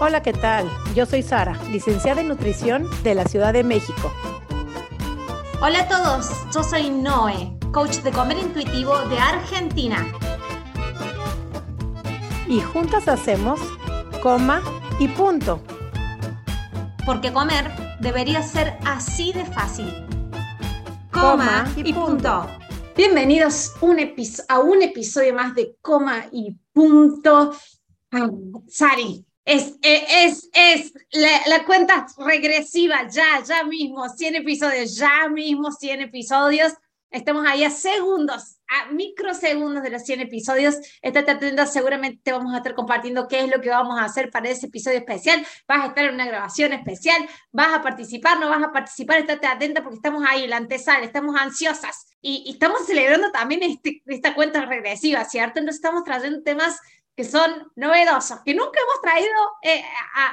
Hola, ¿qué tal? Yo soy Sara, licenciada en nutrición de la Ciudad de México. Hola a todos, yo soy Noé, coach de comer intuitivo de Argentina. Y juntas hacemos coma y punto. Porque comer debería ser así de fácil. Coma, y, punto. Bienvenidos a un episodio más de Coma y Punto. Sari, es, es, es la, cuenta regresiva, ya, ya mismo, 100 episodios, ya mismo 100 episodios. Estamos ahí a segundos, a microsegundos de los 100 episodios. Estate atento, seguramente vamos a estar compartiendo qué es lo que vamos a hacer para ese episodio especial. Vas a estar en una grabación especial, vas a participar, no vas a participar, estate atenta porque estamos ahí, la antesala, estamos ansiosas y, estamos celebrando también este, esta cuenta regresiva, ¿cierto? Entonces estamos trayendo temas que son novedosos, que nunca hemos traído eh,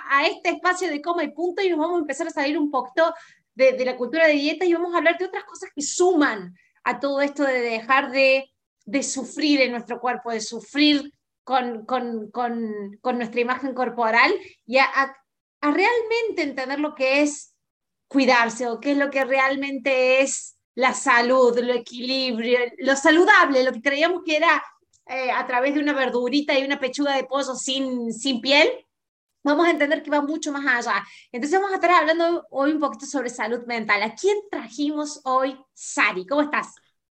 a, este espacio de coma y punto y nos vamos a empezar a salir un poquito de, la cultura de dieta y vamos a hablar de otras cosas que suman a todo esto de dejar de, de sufrir en nuestro cuerpo, de sufrir con, con, con, con nuestra imagen corporal y a, a, realmente entender lo que es cuidarse o qué es lo que realmente es la salud, lo equilibrio, lo saludable, lo que creíamos que era eh, a través de una verdurita y una pechuga de pollo sin, sin piel, vamos a entender que va mucho más allá. Entonces vamos a estar hablando hoy un poquito sobre salud mental. ¿A quién trajimos hoy, Sari? ¿Cómo estás?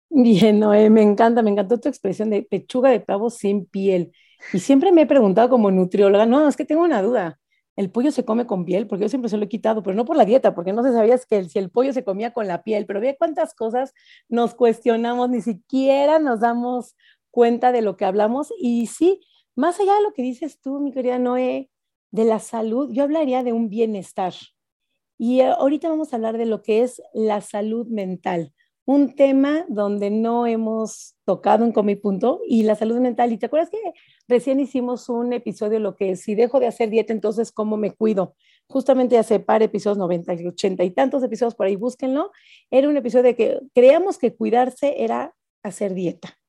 Bien, Noé, me encanta, me encantó tu expresión de pechuga de pavo sin piel. Y siempre me he preguntado como nutrióloga, no, es que tengo una duda. ¿El pollo se come con piel? Porque yo siempre se lo he quitado, pero no por la dieta, porque no se sabía que si el pollo se comía con la piel, pero ve cuántas cosas nos cuestionamos, ni siquiera nos damos cuenta de lo que hablamos. Y sí, más allá de lo que dices tú, mi querida Noé, de la salud, yo hablaría de un bienestar. Y eh, ahorita vamos a hablar de lo que es la salud mental, un tema donde no hemos tocado en Comi Punto y la salud mental. Y te acuerdas que recién hicimos un episodio, lo que es, si dejo de hacer dieta, entonces cómo me cuido. Justamente hace par episodios, 90 y 80 y tantos episodios por ahí, búsquenlo. Era un episodio de que creíamos que cuidarse era hacer dieta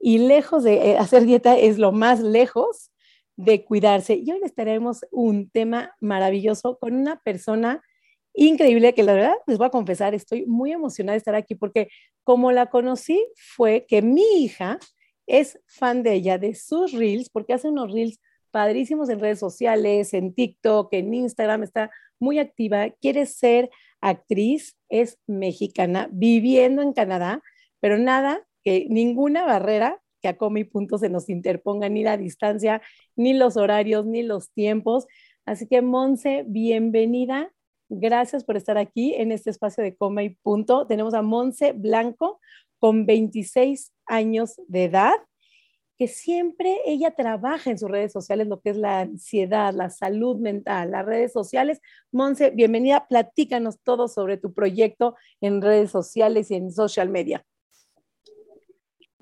y lejos de eh, hacer dieta es lo más lejos de cuidarse. Y hoy les traemos un tema maravilloso con una persona increíble que la verdad les voy a confesar, estoy muy emocionada de estar aquí porque como la conocí fue que mi hija es fan de ella, de sus reels, porque hace unos reels padrísimos en redes sociales, en TikTok, en Instagram, está muy activa, quiere ser actriz, es mexicana, viviendo en Canadá, pero nada que ninguna barrera que a Come Punto se nos interponga, ni la distancia, ni los horarios, ni los tiempos. Así que, Monse, bienvenida. Gracias por estar aquí en este espacio de Coma y Punto. Tenemos a Monse Blanco con 26 años de edad, que siempre ella trabaja en sus redes sociales lo que es la ansiedad, la salud mental, las redes sociales. Monse, bienvenida. Platícanos todo sobre tu proyecto en redes sociales y en social media.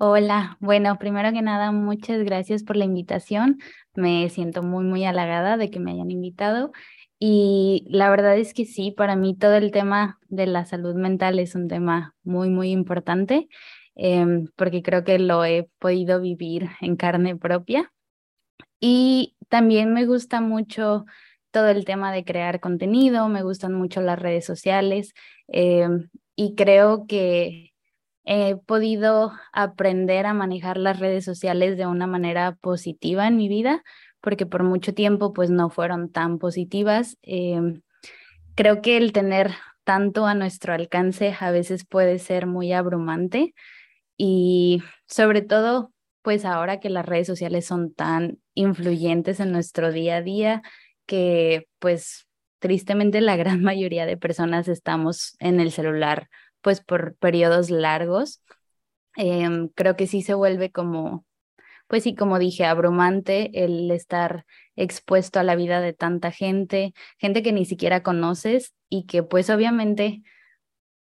Hola, bueno, primero que nada, muchas gracias por la invitación. Me siento muy, muy halagada de que me hayan invitado. Y la verdad es que sí, para mí todo el tema de la salud mental es un tema muy, muy importante, em, porque creo que lo he podido vivir en carne propia. Y también me gusta mucho todo el tema de crear contenido, me gustan mucho las redes sociales em, y creo que he podido aprender a manejar las redes sociales de una manera positiva en mi vida, porque por mucho tiempo pues no fueron tan positivas. Em, creo que el tener tanto a nuestro alcance a veces puede ser muy abrumante y sobre todo pues ahora que las redes sociales son tan influyentes en nuestro día a día que pues tristemente la gran mayoría de personas estamos en el celular pues por periodos largos, em, creo que sí se vuelve como, pues sí, como dije, abrumante el estar expuesto a la vida de tanta gente, gente que ni siquiera conoces y que pues obviamente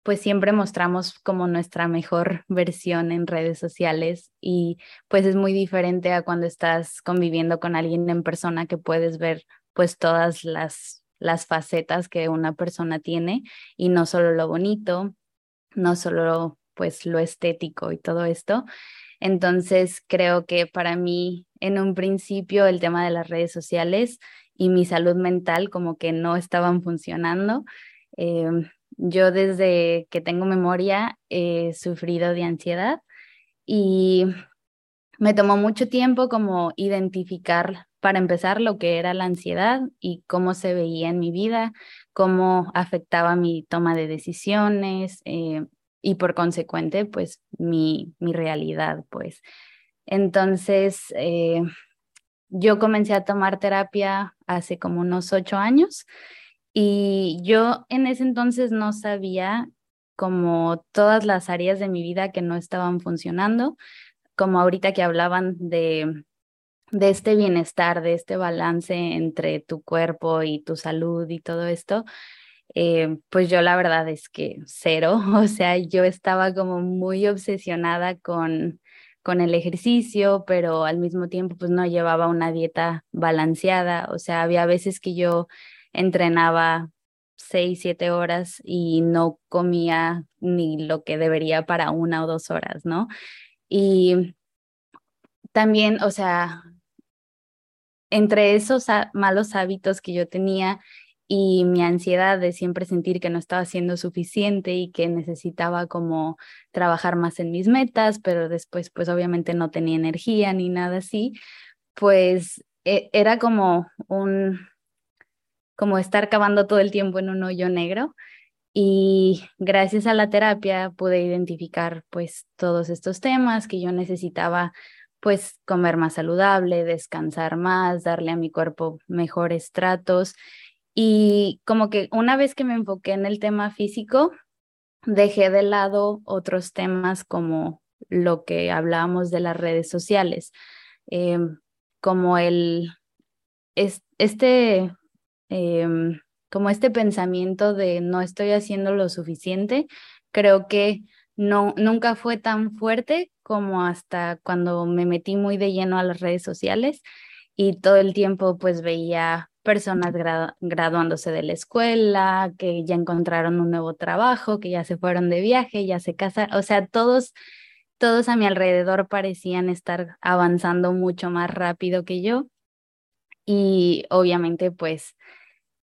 pues siempre mostramos como nuestra mejor versión en redes sociales y pues es muy diferente a cuando estás conviviendo con alguien en persona que puedes ver pues todas las las facetas que una persona tiene y no solo lo bonito no solo pues lo estético y todo esto. Entonces creo que para mí en un principio el tema de las redes sociales y mi salud mental como que no estaban funcionando. Em, yo desde que tengo memoria he sufrido de ansiedad y me tomó mucho tiempo como identificar para empezar lo que era la ansiedad y cómo se veía en mi vida, cómo afectaba mi toma de decisiones eh, y por consecuente pues mi, mi realidad pues. Entonces eh, yo comencé a tomar terapia hace como unos ocho años y yo en ese entonces no sabía como todas las áreas de mi vida que no estaban funcionando, como ahorita que hablaban de, de este bienestar, de este balance entre tu cuerpo y tu salud y todo esto, eh, pues yo la verdad es que cero, o sea, yo estaba como muy obsesionada con, con el ejercicio, pero al mismo tiempo pues no llevaba una dieta balanceada, o sea, había veces que yo entrenaba seis, siete horas y no comía ni lo que debería para una o dos horas, ¿no? Y también, o sea, entre esos malos hábitos que yo tenía y mi ansiedad de siempre sentir que no estaba siendo suficiente y que necesitaba como trabajar más en mis metas, pero después pues obviamente no tenía energía ni nada así, pues e, era como un como estar cavando todo el tiempo en un hoyo negro. Y gracias a la terapia pude identificar pues todos estos temas que yo necesitaba pues comer más saludable, descansar más, darle a mi cuerpo mejores tratos. Y como que una vez que me enfoqué en el tema físico, dejé de lado otros temas como lo que hablábamos de las redes sociales, em, como el, este Em, como este pensamiento de no estoy haciendo lo suficiente, creo que no, nunca fue tan fuerte como hasta cuando me metí muy de lleno a las redes sociales y todo el tiempo pues veía personas graduándose de la escuela, que ya encontraron un nuevo trabajo, que ya se fueron de viaje, ya se casaron, o sea, todos, todos a mi alrededor parecían estar avanzando mucho más rápido que yo. Y obviamente pues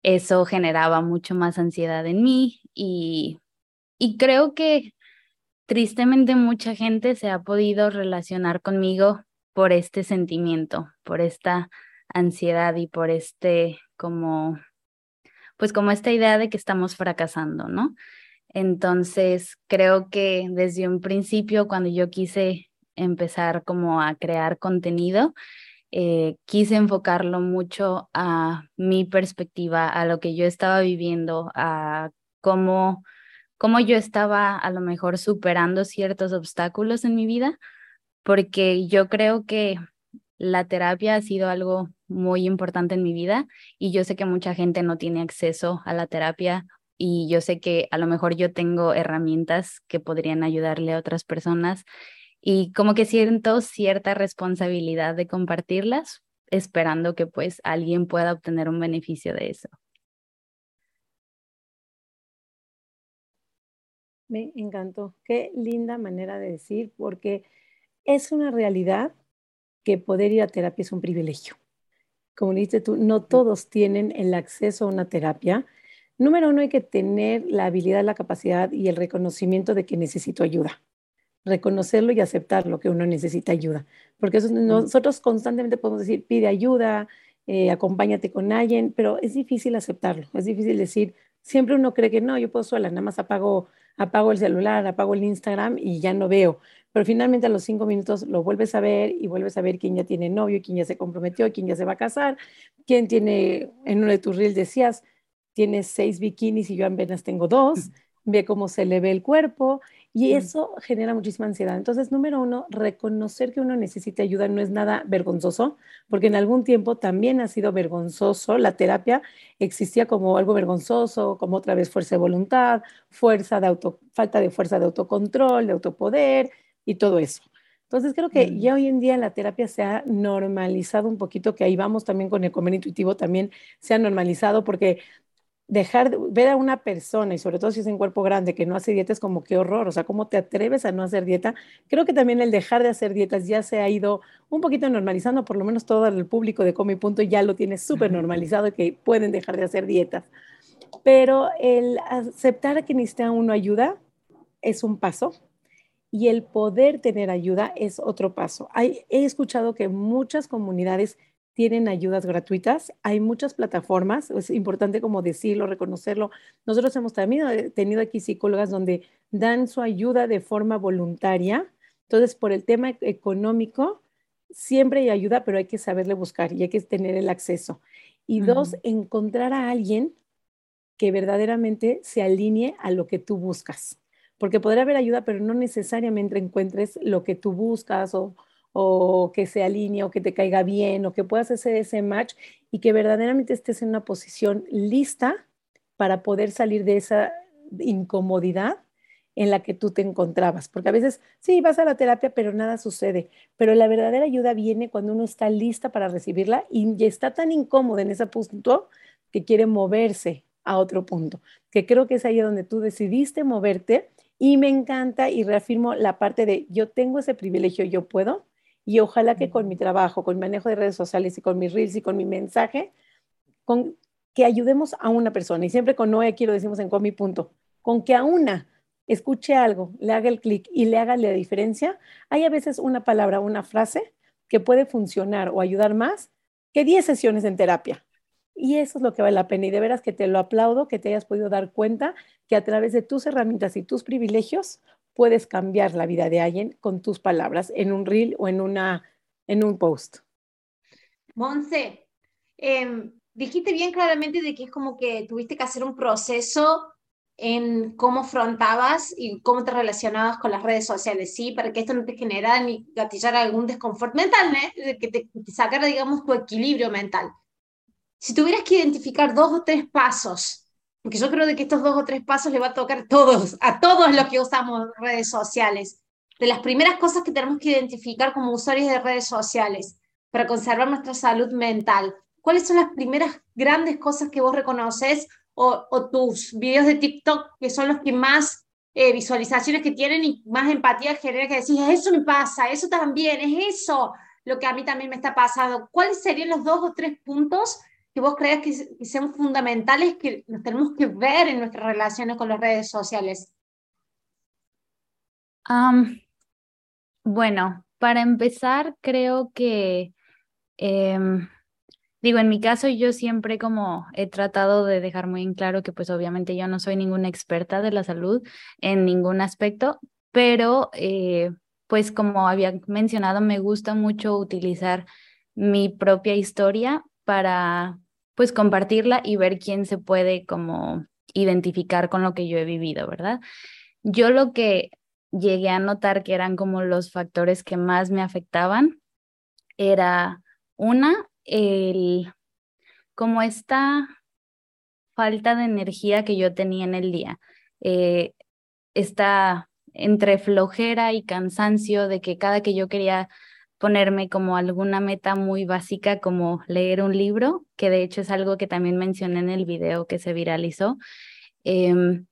eso generaba mucho más ansiedad en mí y, y creo que tristemente mucha gente se ha podido relacionar conmigo por este sentimiento, por esta ansiedad y por este como, pues como esta idea de que estamos fracasando, ¿no? Entonces, creo que desde un principio, cuando yo quise empezar como a crear contenido, eh, quise enfocarlo mucho a mi perspectiva, a lo que yo estaba viviendo, a cómo, cómo yo estaba a lo mejor superando ciertos obstáculos en mi vida, porque yo creo que la terapia ha sido algo muy importante en mi vida y yo sé que mucha gente no tiene acceso a la terapia y yo sé que a lo mejor yo tengo herramientas que podrían ayudarle a otras personas y como que siento cierta responsabilidad de compartirlas, esperando que pues alguien pueda obtener un beneficio de eso. Me encantó. Qué linda manera de decir, porque es una realidad que poder ir a terapia es un privilegio. Como dices tú, no todos tienen el acceso a una terapia. Número uno, hay que tener la habilidad, la capacidad y el reconocimiento de que necesito ayuda reconocerlo y aceptarlo, que uno necesita ayuda. Porque nosotros constantemente podemos decir, pide ayuda, eh, acompáñate con alguien, pero es difícil aceptarlo, es difícil decir, siempre uno cree que no, yo puedo sola, nada más apago, apago el celular, apago el Instagram y ya no veo. Pero finalmente a los cinco minutos lo vuelves a ver y vuelves a ver quién ya tiene novio, quién ya se comprometió, quién ya se va a casar, quién tiene, en uno de tus reels decías, tienes seis bikinis y yo apenas tengo dos, ve cómo se le ve el cuerpo y eso genera muchísima ansiedad. Entonces, número uno, reconocer que uno necesita ayuda no es nada vergonzoso, porque en algún tiempo también ha sido vergonzoso. La terapia existía como algo vergonzoso, como otra vez fuerza de voluntad, fuerza de auto, falta de fuerza de autocontrol, de autopoder y todo eso. Entonces, creo que ya hoy en día la terapia se ha normalizado un poquito, que ahí vamos también con el comer intuitivo, también se ha normalizado porque dejar de ver a una persona, y sobre todo si es en cuerpo grande, que no hace dieta, es como qué horror, o sea, ¿cómo te atreves a no hacer dieta? Creo que también el dejar de hacer dietas ya se ha ido un poquito normalizando, por lo menos todo el público de Come Punto ya lo tiene súper normalizado, que pueden dejar de hacer dietas. Pero el aceptar que necesita uno ayuda es un paso y el poder tener ayuda es otro paso. Hay, he escuchado que muchas comunidades tienen ayudas gratuitas. Hay muchas plataformas, es importante como decirlo, reconocerlo. Nosotros hemos también eh, tenido aquí psicólogas donde dan su ayuda de forma voluntaria. Entonces, por el tema económico, siempre hay ayuda, pero hay que saberle buscar y hay que tener el acceso. Y dos, encontrar a alguien que verdaderamente se alinee a lo que tú buscas. Porque podrá haber ayuda, pero no necesariamente encuentres lo que tú buscas o, o que se alinee o que te caiga bien o que puedas hacer ese match y que verdaderamente estés en una posición lista para poder salir de esa incomodidad en la que tú te encontrabas. Porque a veces, sí, vas a la terapia, pero nada sucede. Pero la verdadera ayuda viene cuando uno está lista para recibirla y está tan incómodo en ese punto que quiere moverse a otro punto. Que creo que es ahí donde tú decidiste moverte y me encanta y reafirmo la parte de yo tengo ese privilegio, yo puedo, y ojalá que con mi trabajo, con mi manejo de redes sociales y con mis reels y con mi mensaje, con que ayudemos a una persona. Y siempre con Noé aquí lo decimos en Comi Punto. Con que a una escuche algo, le haga el clic y le haga la diferencia, hay a veces una palabra, una frase que puede funcionar o ayudar más que 10 sesiones en terapia. Y eso es lo que vale la pena. Y de veras que te lo aplaudo, que te hayas podido dar cuenta que a través de tus herramientas y tus privilegios puedes cambiar la vida de alguien con tus palabras en un reel o en, una, en un post. Monse, em, dijiste bien claramente de que es como que tuviste que hacer un proceso en cómo afrontabas y cómo te relacionabas con las redes sociales, ¿sí? Para que esto no te generara ni gatillara algún desconfort mental, ¿no? que te, te sacara, digamos, tu equilibrio mental. Si tuvieras que identificar dos o tres pasos porque yo creo de que estos dos o tres pasos le va a tocar todos, a todos los que usamos redes sociales. De las primeras cosas que tenemos que identificar como usuarios de redes sociales para conservar nuestra salud mental. ¿Cuáles son las primeras grandes cosas que vos reconoces o, tus videos de TikTok que son los que más eh, visualizaciones que tienen y más empatía generan que decís, eso me pasa, eso también, es eso lo que a mí también me está pasando. ¿Cuáles serían los dos o tres puntos que vos creas que, sean fundamentales que nos tenemos que ver en nuestras relaciones con las redes sociales? bueno, para empezar, creo que, em, digo, en mi caso yo siempre como he tratado de dejar muy en claro que pues obviamente yo no soy ninguna experta de la salud en ningún aspecto, pero eh, pues como había mencionado, me gusta mucho utilizar mi propia historia para pues compartirla y ver quién se puede como identificar con lo que yo he vivido, ¿verdad? Yo lo que llegué a notar que eran como los factores que más me afectaban era una, el como esta falta de energía que yo tenía en el día. Eh, esta entre flojera y cansancio de que cada que yo quería ponerme como alguna meta muy básica como leer un libro, que de hecho es algo que también mencioné en el video que se viralizó. Em,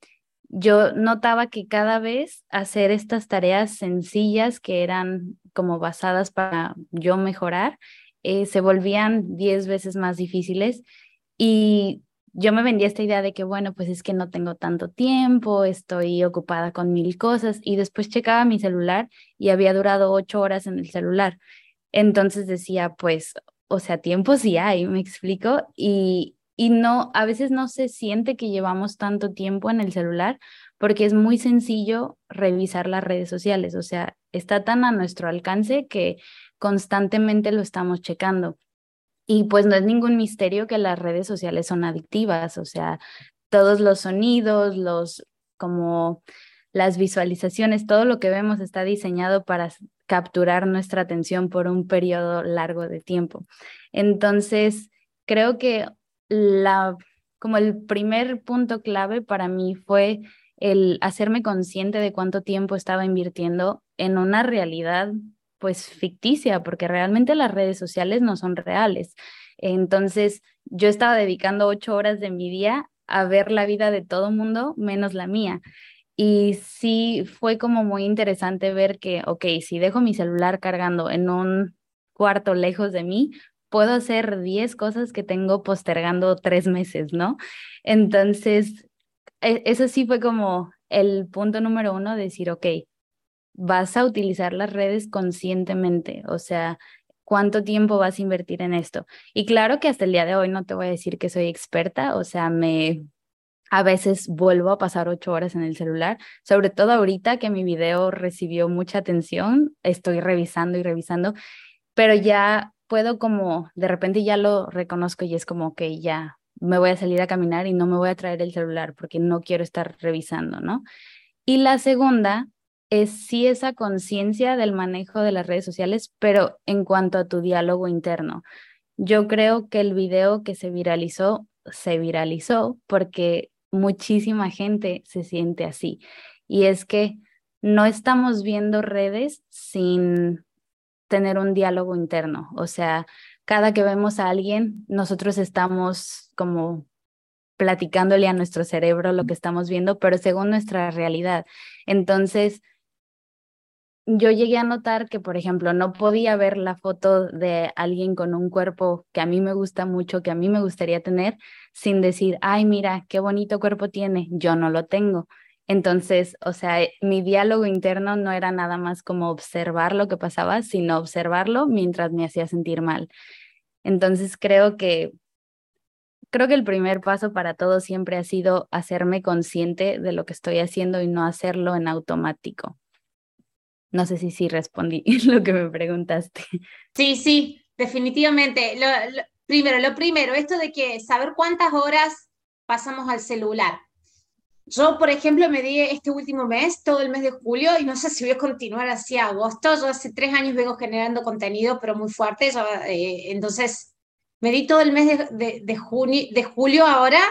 yo notaba que cada vez hacer estas tareas sencillas que eran como basadas para yo mejorar, eh, se volvían diez veces más difíciles y yo me vendía esta idea de que, bueno, pues es que no tengo tanto tiempo, estoy ocupada con mil cosas y después checaba mi celular y había durado ocho horas en el celular. Entonces decía, pues, o sea, tiempo sí hay, me explico, y, y no, a veces no se siente que llevamos tanto tiempo en el celular porque es muy sencillo revisar las redes sociales, o sea, está tan a nuestro alcance que constantemente lo estamos checando. Y pues no es ningún misterio que las redes sociales son adictivas, o sea, todos los sonidos, los como las visualizaciones, todo lo que vemos está diseñado para capturar nuestra atención por un periodo largo de tiempo. Entonces, creo que la como el primer punto clave para mí fue el hacerme consciente de cuánto tiempo estaba invirtiendo en una realidad pues ficticia, porque realmente las redes sociales no son reales. Entonces, yo estaba dedicando ocho horas de mi día a ver la vida de todo mundo menos la mía. Y sí fue como muy interesante ver que, ok, si dejo mi celular cargando en un cuarto lejos de mí, puedo hacer 10 cosas que tengo postergando tres meses, ¿no? Entonces, e, eso sí fue como el punto número uno, decir, ok, vas a utilizar las redes conscientemente, o sea, cuánto tiempo vas a invertir en esto. Y claro que hasta el día de hoy no te voy a decir que soy experta, o sea, me a veces vuelvo a pasar ocho horas en el celular, sobre todo ahorita que mi video recibió mucha atención, estoy revisando y revisando, pero ya puedo como, de repente ya lo reconozco y es como que ya me voy a salir a caminar y no me voy a traer el celular porque no quiero estar revisando, ¿no? Y la segunda es sí esa conciencia del manejo de las redes sociales, pero en cuanto a tu diálogo interno. Yo creo que el video que se viralizó, se viralizó porque muchísima gente se siente así. Y es que no estamos viendo redes sin tener un diálogo interno. O sea, cada que vemos a alguien, nosotros estamos como platicándole a nuestro cerebro lo que estamos viendo, pero según nuestra realidad. Entonces, yo llegué a notar que, por ejemplo, no podía ver la foto de alguien con un cuerpo que a mí me gusta mucho, que a mí me gustaría tener, sin decir, ay, mira, qué bonito cuerpo tiene, yo no lo tengo. Entonces, o sea, eh, mi diálogo interno no era nada más como observar lo que pasaba, sino observarlo mientras me hacía sentir mal. Entonces, creo que creo que el primer paso para todo siempre ha sido hacerme consciente de lo que estoy haciendo y no hacerlo en automático. No sé si sí respondí lo que me preguntaste. Sí, sí, definitivamente. primero, lo primero, esto de que saber cuántas horas pasamos al celular. Yo, por ejemplo, me di este último mes, todo el mes de julio, y no sé si voy a continuar así a agosto. Yo hace tres años vengo generando contenido, pero muy fuerte. Eh, entonces, me di todo el mes de, de, junio, de julio ahora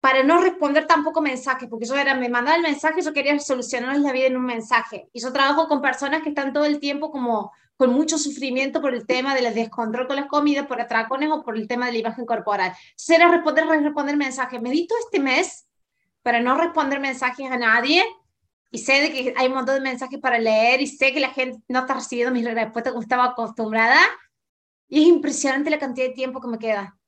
para no responder tampoco mensajes, porque yo era, me mandaba el mensaje, yo quería solucionarles la vida en un mensaje. Y yo trabajo con personas que están todo el tiempo como con mucho sufrimiento por el tema del descontrol con las comidas, por atracones o por el tema de la imagen corporal. Entonces era responder, responder mensajes. Medito este mes para no responder mensajes a nadie y sé que hay un montón de mensajes para leer y sé que la gente no está recibiendo mis respuestas como estaba acostumbrada. Y es impresionante la cantidad de tiempo que me queda.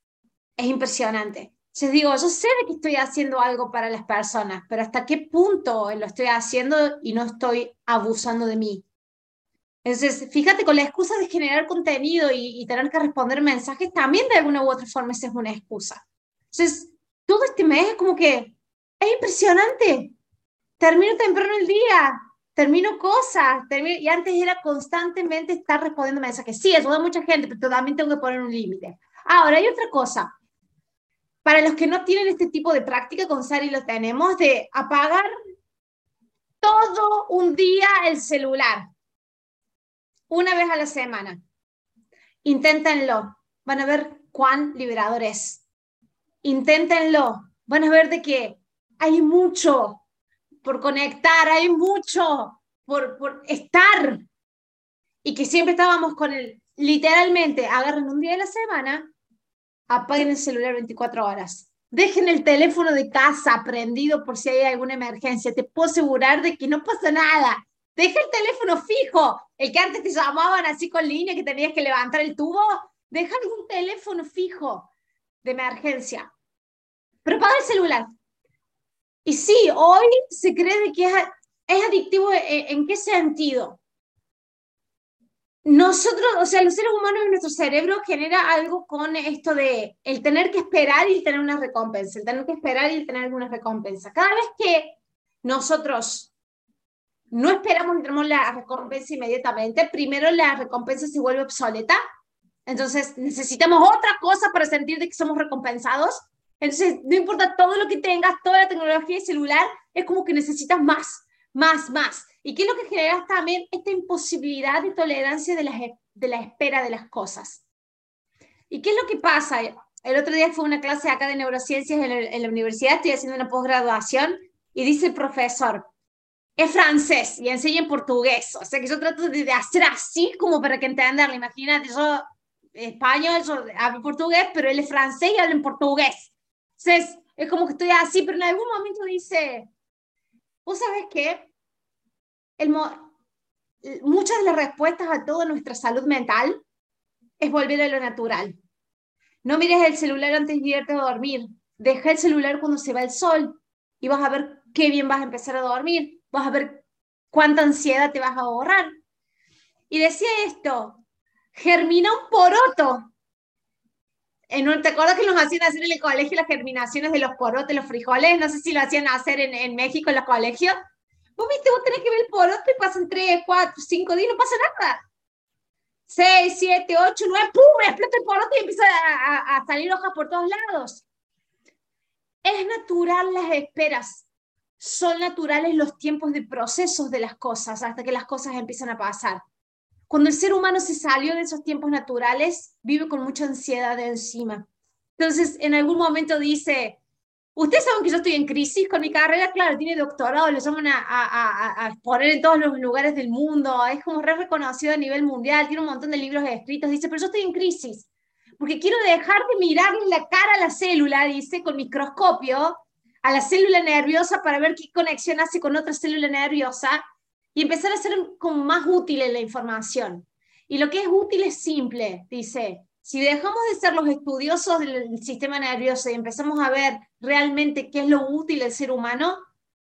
Es impresionante. Yo digo, yo sé que estoy haciendo algo para las personas, pero hasta qué punto lo estoy haciendo y no estoy abusando de mí. Entonces, fíjate, con la excusa de generar contenido y, tener que responder mensajes, también de alguna u otra forma esa es una excusa. Entonces, todo este mes es como que es impresionante. Termino temprano el día, termino cosas, termino, y antes era constantemente estar respondiendo mensajes. Sí, ayuda a mucha gente, pero también tengo que poner un límite. Ahora, hay otra cosa para los que no tienen este tipo de práctica, con Sari lo tenemos, de apagar todo un día el celular, una vez a la semana. Inténtenlo, van a ver cuán liberador es. Inténtenlo, van a ver de que hay mucho por conectar, hay mucho por, por estar. Y que siempre estábamos con el, literalmente, agarren un día de la semana apaguen el celular 24 horas. Dejen el teléfono de casa prendido por si hay alguna emergencia. Te puedo asegurar de que no pasa nada. Deja el teléfono fijo. El que antes te llamaban así con línea que tenías que levantar el tubo. Deja algún teléfono fijo de emergencia. Pero apaga el celular. Y sí, hoy se cree que es, adictivo. ¿En, ¿En qué sentido? Nosotros, o sea, los seres humanos nuestro cerebro genera algo con esto de el tener que esperar y tener una recompensa, el tener que esperar y tener alguna recompensa. Cada vez que nosotros no esperamos y tenemos la recompensa inmediatamente, primero la recompensa se vuelve obsoleta, entonces necesitamos otra cosa para sentir de que somos recompensados. Entonces, no importa todo lo que tengas, toda la tecnología celular, es como que necesitas más, más, más. ¿Y qué es lo que genera también esta imposibilidad de tolerancia de la, de la espera de las cosas? ¿Y qué es lo que pasa? El otro día fue una clase acá de neurociencias en, la universidad, estoy haciendo una posgraduación y dice el profesor, es francés y enseña en portugués. O sea que yo trato de, hacer así como para que entenderlo. Imagínate, yo español, yo hablo portugués, pero él es francés y habla en portugués. Entonces, es como que estoy así, pero en algún momento dice, ¿vos sabés qué? Muchas de las respuestas a toda nuestra salud mental es volver a lo natural. No mires el celular antes de irte a dormir. Deja el celular cuando se va el sol y vas a ver qué bien vas a empezar a dormir. Vas a ver cuánta ansiedad te vas a ahorrar. Y decía esto, germina un poroto. ¿Te acuerdas que nos hacían hacer en el colegio las germinaciones de los porotos, los frijoles? No sé si lo hacían hacer en, en México en los colegios. Vos viste, vos tenés que ver el poroto y pasan 3, 4, 5 días, no pasa nada. 6, 7, 8, 9, ¡pum! Explota el poroto y empieza a, a salir hojas por todos lados. Es natural las esperas. Son naturales los tiempos de procesos de las cosas hasta que las cosas empiezan a pasar. Cuando el ser humano se salió de esos tiempos naturales, vive con mucha ansiedad de encima. Entonces, en algún momento dice, Ustedes saben que yo estoy en crisis con mi carrera, claro, tiene doctorado, lo llaman a, a, a, exponer en todos los lugares del mundo, es como re reconocido a nivel mundial, tiene un montón de libros escritos, dice, pero yo estoy en crisis, porque quiero dejar de mirarle la cara a la célula, dice, con microscopio, a la célula nerviosa para ver qué conexión hace con otra célula nerviosa y empezar a ser como más útil en la información. Y lo que es útil es simple, dice, si dejamos de ser los estudiosos del sistema nervioso y empezamos a ver realmente qué es lo útil del ser humano,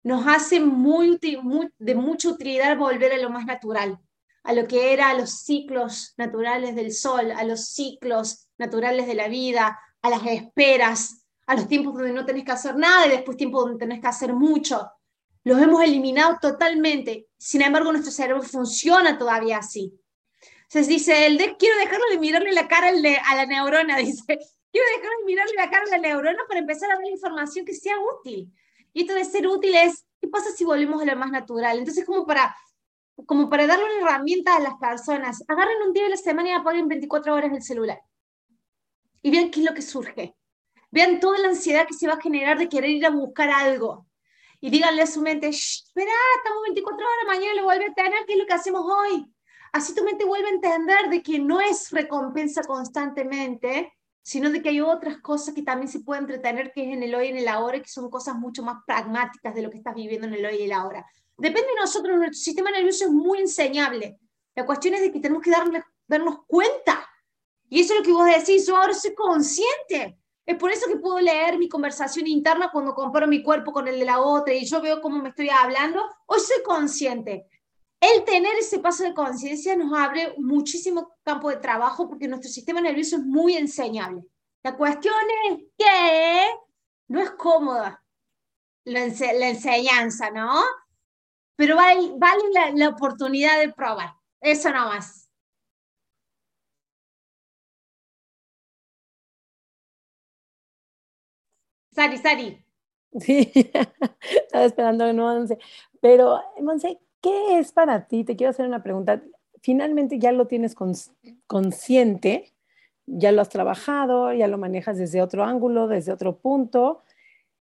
nos hace de mucha utilidad volver a lo más natural, a lo que era los ciclos naturales del sol, a los ciclos naturales de la vida, a las esperas, a los tiempos donde no tenés que hacer nada y después tiempos donde tenés que hacer mucho. Los hemos eliminado totalmente. Sin embargo, nuestro cerebro funciona todavía así. Entonces dice, el de, quiero dejarlo de mirarle la cara a la neurona, dice, quiero dejarlo de mirarle la cara a la neurona para empezar a dar información que sea útil. Y esto de ser útil es, ¿qué pasa si volvemos a lo más natural? Entonces, como para, como para darle una herramienta a las personas, agarren un día de la semana y apaguen 24 horas el celular. Y vean qué es lo que surge. Vean toda la ansiedad que se va a generar de querer ir a buscar algo. Y díganle a su mente, espera, estamos 24 horas, mañana lo vuelve a tener, ¿qué es lo que hacemos hoy? Así tu mente vuelve a entender de que no es recompensa constantemente, sino de que hay otras cosas que también se pueden entretener, que es en el hoy y en el ahora, que son cosas mucho más pragmáticas de lo que estás viviendo en el hoy y el ahora. Depende de nosotros, nuestro sistema nervioso es muy enseñable. La cuestión es de que tenemos que darle, darnos cuenta. Y eso es lo que vos decís, yo ahora soy consciente. Es por eso que puedo leer mi conversación interna cuando comparo mi cuerpo con el de la otra y yo veo cómo me estoy hablando. Hoy soy consciente el tener ese paso de conciencia nos abre muchísimo campo de trabajo porque nuestro sistema nervioso es muy enseñable. La cuestión es que no es cómoda la, enseñanza, ¿no? Pero vale, vale la, oportunidad de probar. Eso no más. Sari, Sari. Sí, estaba esperando que no, Pero, Monse, ¿qué es para ti? Te quiero hacer una pregunta. Finalmente ya lo tienes consciente, ya lo has trabajado, ya lo manejas desde otro ángulo, desde otro punto,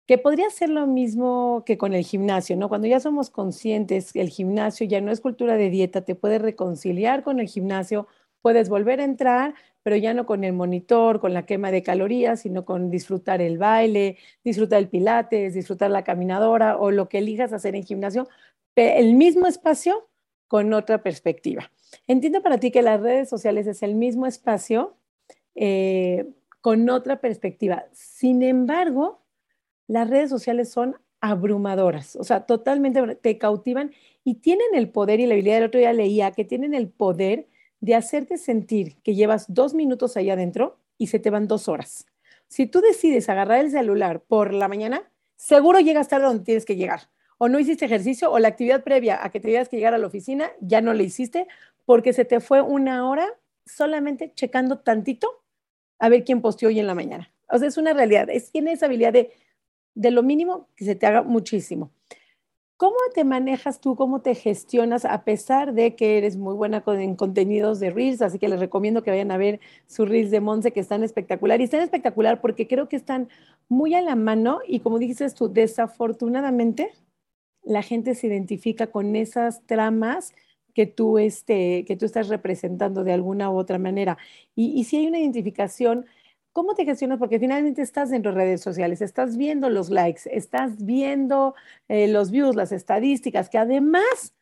que podría ser lo mismo que con el gimnasio, ¿no? Cuando ya somos conscientes, el gimnasio ya no es cultura de dieta, te puedes reconciliar con el gimnasio, puedes volver a entrar, pero ya no con el monitor, con la quema de calorías, sino con disfrutar el baile, disfrutar el pilates, disfrutar la caminadora o lo que elijas hacer en gimnasio, el mismo espacio con otra perspectiva. Entiendo para ti que las redes sociales es el mismo espacio eh, con otra perspectiva. Sin embargo, las redes sociales son abrumadoras, o sea, totalmente te cautivan y tienen el poder y la habilidad, el otro día leía que tienen el poder de hacerte sentir que llevas dos minutos ahí adentro y se te van dos horas. Si tú decides agarrar el celular por la mañana, seguro llegas tarde donde tienes que llegar o no hiciste ejercicio o la actividad previa a que te tenías que llegar a la oficina ya no la hiciste porque se te fue una hora solamente checando tantito a ver quién posteó hoy en la mañana. O sea, es una realidad, es, tiene esa habilidad de, de lo mínimo que se te haga muchísimo. ¿Cómo te manejas tú? ¿Cómo te gestionas a pesar de que eres muy buena con, en contenidos de Reels? Así que les recomiendo que vayan a ver sus Reels de Monse que están espectacular. Y están espectacular porque creo que están muy a la mano y como dices tú, desafortunadamente la gente se identifica con esas tramas que tú, este, que tú estás representando de alguna u otra manera. Y, si hay una identificación, ¿Cómo te gestionas? Porque finalmente estás en redes sociales, estás viendo los likes, estás viendo eh, los views, las estadísticas, que además,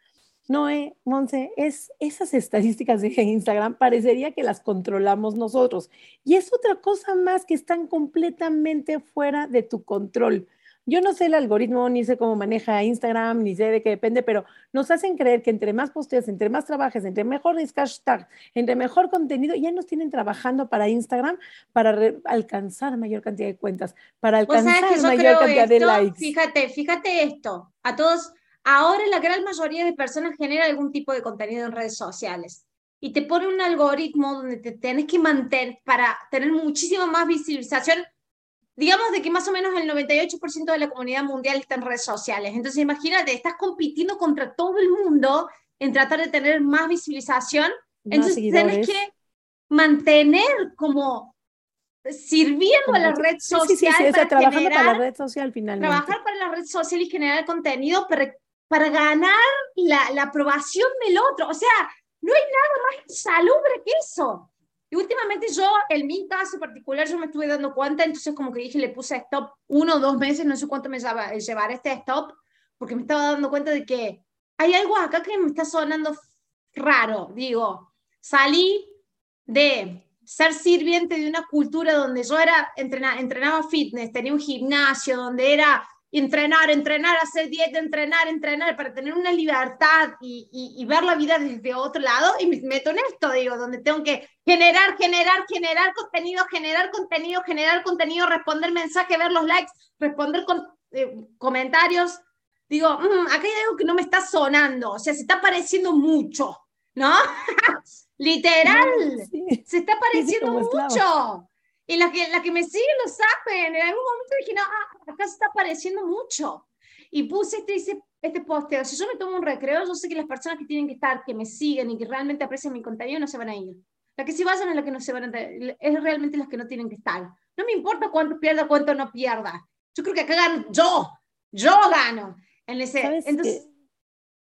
Noé, Monse, es esas estadísticas de Instagram parecería que las controlamos nosotros. Y es otra cosa más que están completamente fuera de tu control. Yo no sé el algoritmo, ni sé cómo maneja Instagram, ni sé de qué depende, pero nos hacen creer que entre más posteas, entre más trabajes, entre mejor hashtag, entre mejor contenido, ya nos tienen trabajando para Instagram para alcanzar mayor cantidad de cuentas, para alcanzar mayor cantidad de likes. Fíjate, fíjate esto, a todos, ahora la gran mayoría de personas genera algún tipo de contenido en redes sociales y te pone un algoritmo donde te tienes que mantener para tener muchísima más visibilización digamos de que más o menos el 98% de la comunidad mundial está en redes sociales. Entonces, imagínate, estás compitiendo contra todo el mundo en tratar de tener más visibilización. Entonces, tienes que mantener como sirviendo a la red social. Sí, para trabajando para la red social finalmente. Trabajar para la red social y generar contenido para, para ganar la, la aprobación del otro. O sea, no hay nada más salubre que eso. Y últimamente yo, en mi caso particular, yo me estuve dando cuenta, entonces como que dije, le puse stop uno o dos meses, no sé cuánto me lleva, llevar este stop, porque me estaba dando cuenta de que hay algo acá que me está sonando raro. Digo, salí de ser sirviente de una cultura donde yo era entrenaba fitness, tenía un gimnasio, donde era entrenar, entrenar, hacer dieta, entrenar, entrenar, para tener una libertad y, y, ver la vida desde otro lado, y me meto en esto, digo, donde tengo que generar, generar, generar contenido, generar contenido, generar contenido, responder mensajes, ver los likes, responder con, eh, comentarios. Digo, mm, acá hay algo que no me está sonando, o sea, se está pareciendo mucho, ¿no? Literal, se está pareciendo mucho. Y las que, la que me siguen lo saben. En algún momento dije, no, ah, acá se está apareciendo mucho. Y puse este, dice, este posteo. Si yo me tomo un recreo, yo sé que las personas que tienen que estar, que me siguen y que realmente aprecian mi contenido, no se van a ir. Las que sí vayan es las que no se van a es realmente las que no tienen que estar. No me importa cuánto pierda, cuánto no pierda. Yo creo que acá gano yo. Yo gano. En ese, entonces,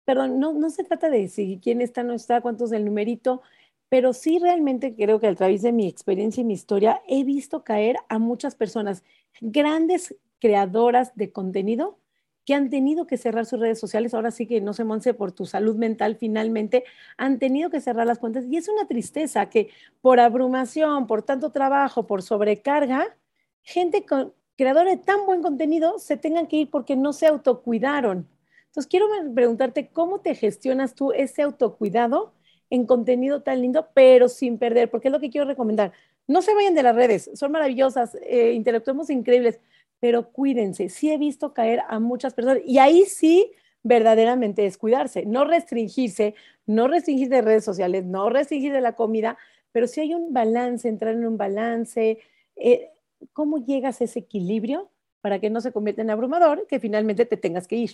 perdón, no, no se trata de si quién está, no está, cuántos del numerito pero sí realmente creo que a través de mi experiencia y mi historia he visto caer a muchas personas, grandes creadoras de contenido que han tenido que cerrar sus redes sociales, ahora sí que no se monse por tu salud mental finalmente, han tenido que cerrar las cuentas y es una tristeza que por abrumación, por tanto trabajo, por sobrecarga, gente con, creadora de tan buen contenido se tengan que ir porque no se autocuidaron. Entonces quiero preguntarte cómo te gestionas tú ese autocuidado en contenido tan lindo, pero sin perder, porque es lo que quiero recomendar. No se vayan de las redes, son maravillosas, eh, interactuemos increíbles, pero cuídense. Sí he visto caer a muchas personas y ahí sí verdaderamente es cuidarse, no restringirse, no restringir de redes sociales, no restringir de la comida, pero si hay un balance, entrar en un balance, eh, ¿cómo llegas a ese equilibrio para que no se convierta en abrumador, que finalmente te tengas que ir?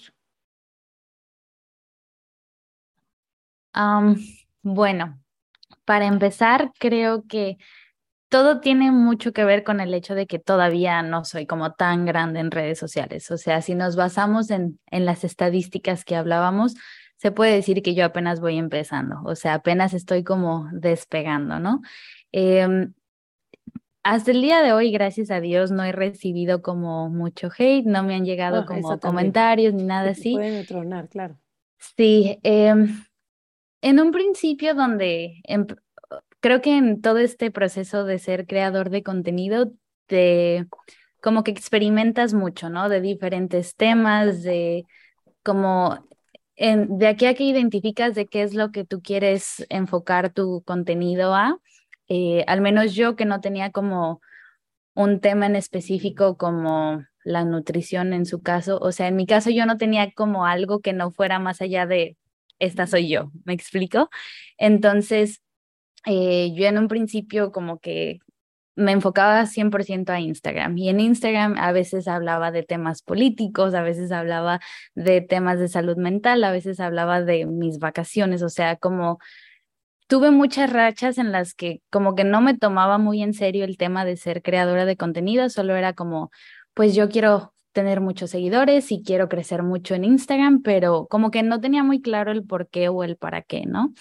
Bueno, para empezar, creo que todo tiene mucho que ver con el hecho de que todavía no soy como tan grande en redes sociales. O sea, si nos basamos en, en las estadísticas que hablábamos, se puede decir que yo apenas voy empezando, o sea, apenas estoy como despegando, ¿no? Em, hasta el día de hoy, gracias a Dios, no he recibido como mucho hate, no me han llegado ah, como comentarios ni nada así. Pueden tronar, claro. Sí, eh, en un principio donde creo que en todo este proceso de ser creador de contenido, te como que experimentas mucho, ¿no? De diferentes temas, de como en, de aquí a que identificas de qué es lo que tú quieres enfocar tu contenido a, eh, al menos yo que no tenía como un tema en específico como la nutrición en su caso, o sea, en mi caso yo no tenía como algo que no fuera más allá de esta soy yo, ¿me explico? Entonces, eh, yo en un principio como que me enfocaba 100% a Instagram y en Instagram a veces hablaba de temas políticos, a veces hablaba de temas de salud mental, a veces hablaba de mis vacaciones, o sea, como tuve muchas rachas en las que como que no me tomaba muy en serio el tema de ser creadora de contenido, solo era como, pues yo quiero tener muchos seguidores y quiero crecer mucho en Instagram, pero como que no tenía muy claro el por qué o el para qué, ¿no?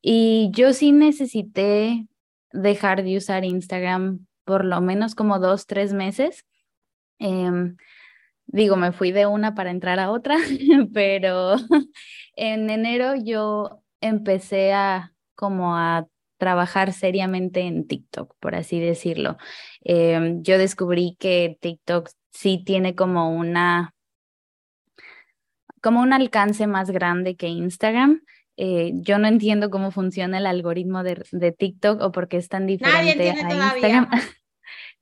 Y yo sí necesité dejar de usar Instagram por lo menos como dos, tres meses. Em, digo, me fui de una para entrar a otra, pero en enero yo empecé a como a trabajar seriamente en TikTok, por así decirlo. Em, yo descubrí que TikTok sí tiene como una como un alcance más grande que Instagram. Eh, yo no entiendo cómo funciona el algoritmo de, de TikTok o por qué es tan diferente a Instagram.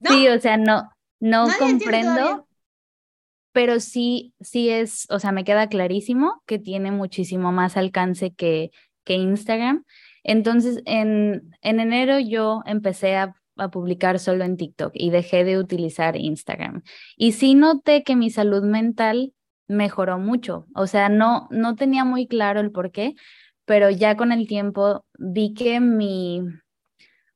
Sí, o sea, no, no comprendo, pero sí, sí es, o sea, me queda clarísimo que tiene muchísimo más alcance que, que Instagram. Entonces, en, en enero yo empecé a, a, publicar solo en TikTok y dejé de utilizar Instagram. Y sí noté que mi salud mental mejoró mucho. O sea, no, no tenía muy claro el por qué, pero ya con el tiempo vi que mi,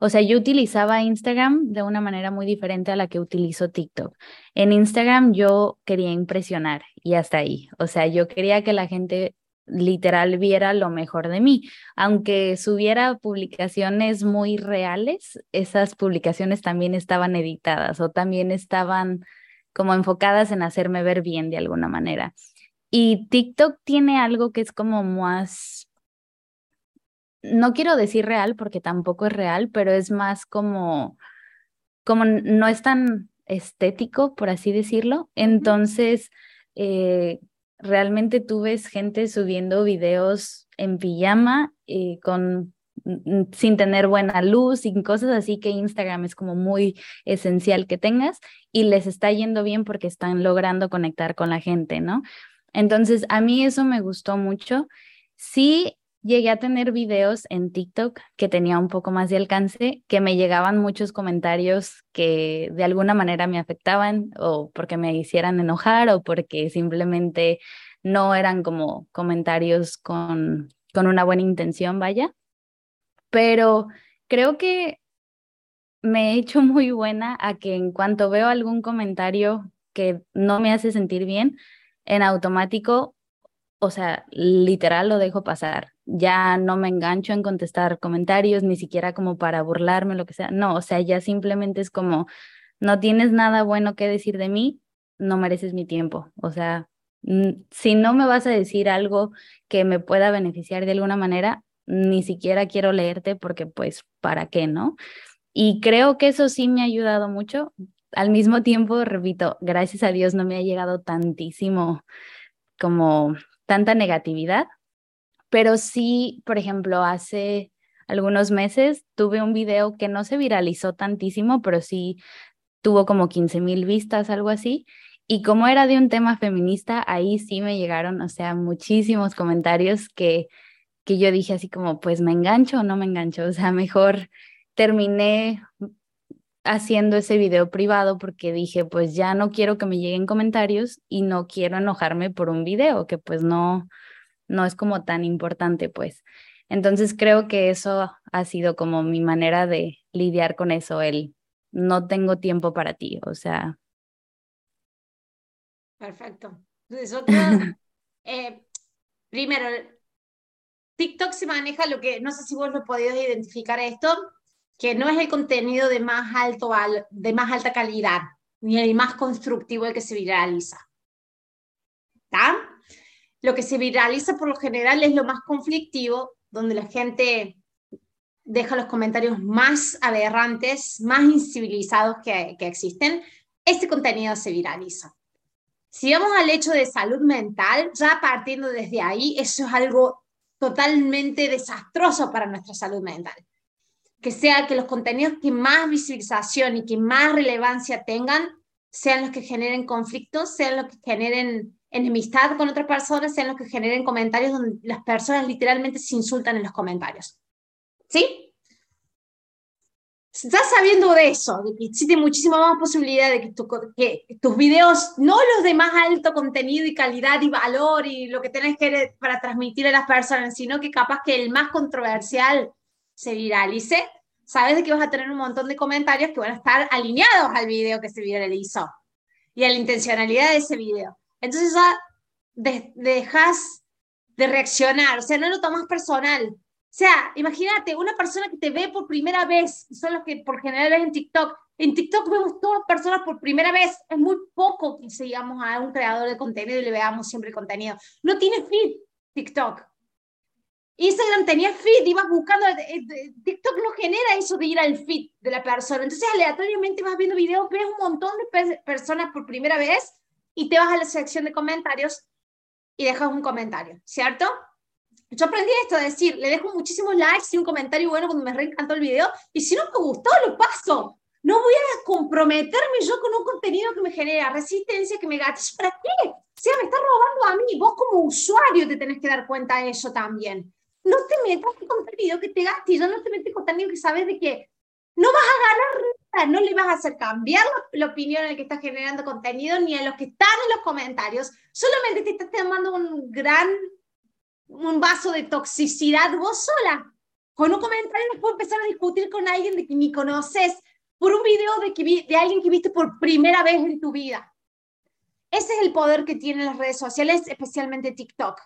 o sea, yo utilizaba Instagram de una manera muy diferente a la que utilizo TikTok. En Instagram yo quería impresionar y hasta ahí. O sea, yo quería que la gente literal viera lo mejor de mí. Aunque subiera publicaciones muy reales, esas publicaciones también estaban editadas o también estaban como enfocadas en hacerme ver bien de alguna manera. Y TikTok tiene algo que es como más no quiero decir real porque tampoco es real, pero es más como, como no es tan estético, por así decirlo. Entonces, eh, realmente tú ves gente subiendo videos en pijama eh, con sin tener buena luz, sin cosas así que Instagram es como muy esencial que tengas y les está yendo bien porque están logrando conectar con la gente, ¿no? Entonces, a mí eso me gustó mucho. Sí, llegué a tener videos en TikTok que tenía un poco más de alcance, que me llegaban muchos comentarios que de alguna manera me afectaban o porque me hicieran enojar o porque simplemente no eran como comentarios con, con una buena intención, vaya. Pero creo que me he hecho muy buena a que en cuanto veo algún comentario que no me hace sentir bien, en automático, o sea, literal lo dejo pasar ya no me engancho en contestar comentarios, ni siquiera como para burlarme, lo que sea. No, o sea, ya simplemente es como, no tienes nada bueno que decir de mí, no mereces mi tiempo. O sea, si no me vas a decir algo que me pueda beneficiar de alguna manera, ni siquiera quiero leerte porque pues, ¿para qué, no? Y creo que eso sí me ha ayudado mucho. Al mismo tiempo, repito, gracias a Dios no me ha llegado tantísimo como tanta negatividad, pero sí, por ejemplo, hace algunos meses tuve un video que no se viralizó tantísimo, pero sí tuvo como 15 mil vistas, algo así. Y como era de un tema feminista, ahí sí me llegaron, o sea, muchísimos comentarios que, que yo dije así como, pues me engancho o no me engancho. O sea, mejor terminé haciendo ese video privado porque dije, pues ya no quiero que me lleguen comentarios y no quiero enojarme por un video que pues no, no es como tan importante, pues. Entonces creo que eso ha sido como mi manera de lidiar con eso, el no tengo tiempo para ti, o sea. Perfecto. Entonces, eh, primero, TikTok se maneja lo que, no sé si vos lo podías identificar esto, que no es el contenido de más, alto, de más alta calidad, ni el más constructivo el que se viraliza. ¿Está? Lo que se viraliza por lo general es lo más conflictivo, donde la gente deja los comentarios más aberrantes, más incivilizados que, existen. Este contenido se viraliza. Si vamos al hecho de salud mental, ya partiendo desde ahí, eso es algo totalmente desastroso para nuestra salud mental. Que sea que los contenidos que más visibilización y que más relevancia tengan sean los que generen conflictos, sean los que generen enemistad con otras personas sean los que generen comentarios donde las personas literalmente se insultan en los comentarios. ¿Sí? Estás sabiendo de eso, de que existe muchísima más posibilidad de que, que, tus videos, no los de más alto contenido y calidad y valor y lo que tenés que para transmitir a las personas, sino que capaz que el más controversial se viralice, sabes de que vas a tener un montón de comentarios que van a estar alineados al video que se viralizó y a la intencionalidad de ese video. Entonces ya dejas de reaccionar, o sea, no lo tomas personal. O sea, imagínate, una persona que te ve por primera vez, son los que por general ves en TikTok, En TikTok vemos todas personas por primera vez. Es muy poco que sigamos a un creador de contenido y le veamos siempre contenido. No tiene feed TikTok. Instagram tenía feed, ibas buscando, eh, eh, TikTok no genera eso de ir al feed de la persona. Entonces aleatoriamente vas viendo videos, ves un montón de personas por primera vez y te vas a la sección de comentarios y dejas un comentario, ¿cierto? Yo aprendí esto, de decir, le dejo muchísimos likes y un comentario bueno cuando me reencantó el video, y si no me gustó, lo paso. No voy a comprometerme yo con un contenido que me genera resistencia, que me gatillo. ¿Para qué? O sea, me está robando a mí. Vos como usuario te tenés que dar cuenta de eso también. No te metas con contenido que te gatilla, no te metas con contenido que sabes de que no vas a ganar no le vas a hacer cambiar la, opinión al que está generando contenido ni a los que están en los comentarios. Solamente te estás tomando un gran un vaso de toxicidad vos sola. Con un comentario no puedo empezar a discutir con alguien de que ni conoces por un video de, que de alguien que viste por primera vez en tu vida. Ese es el poder que tienen las redes sociales, especialmente TikTok.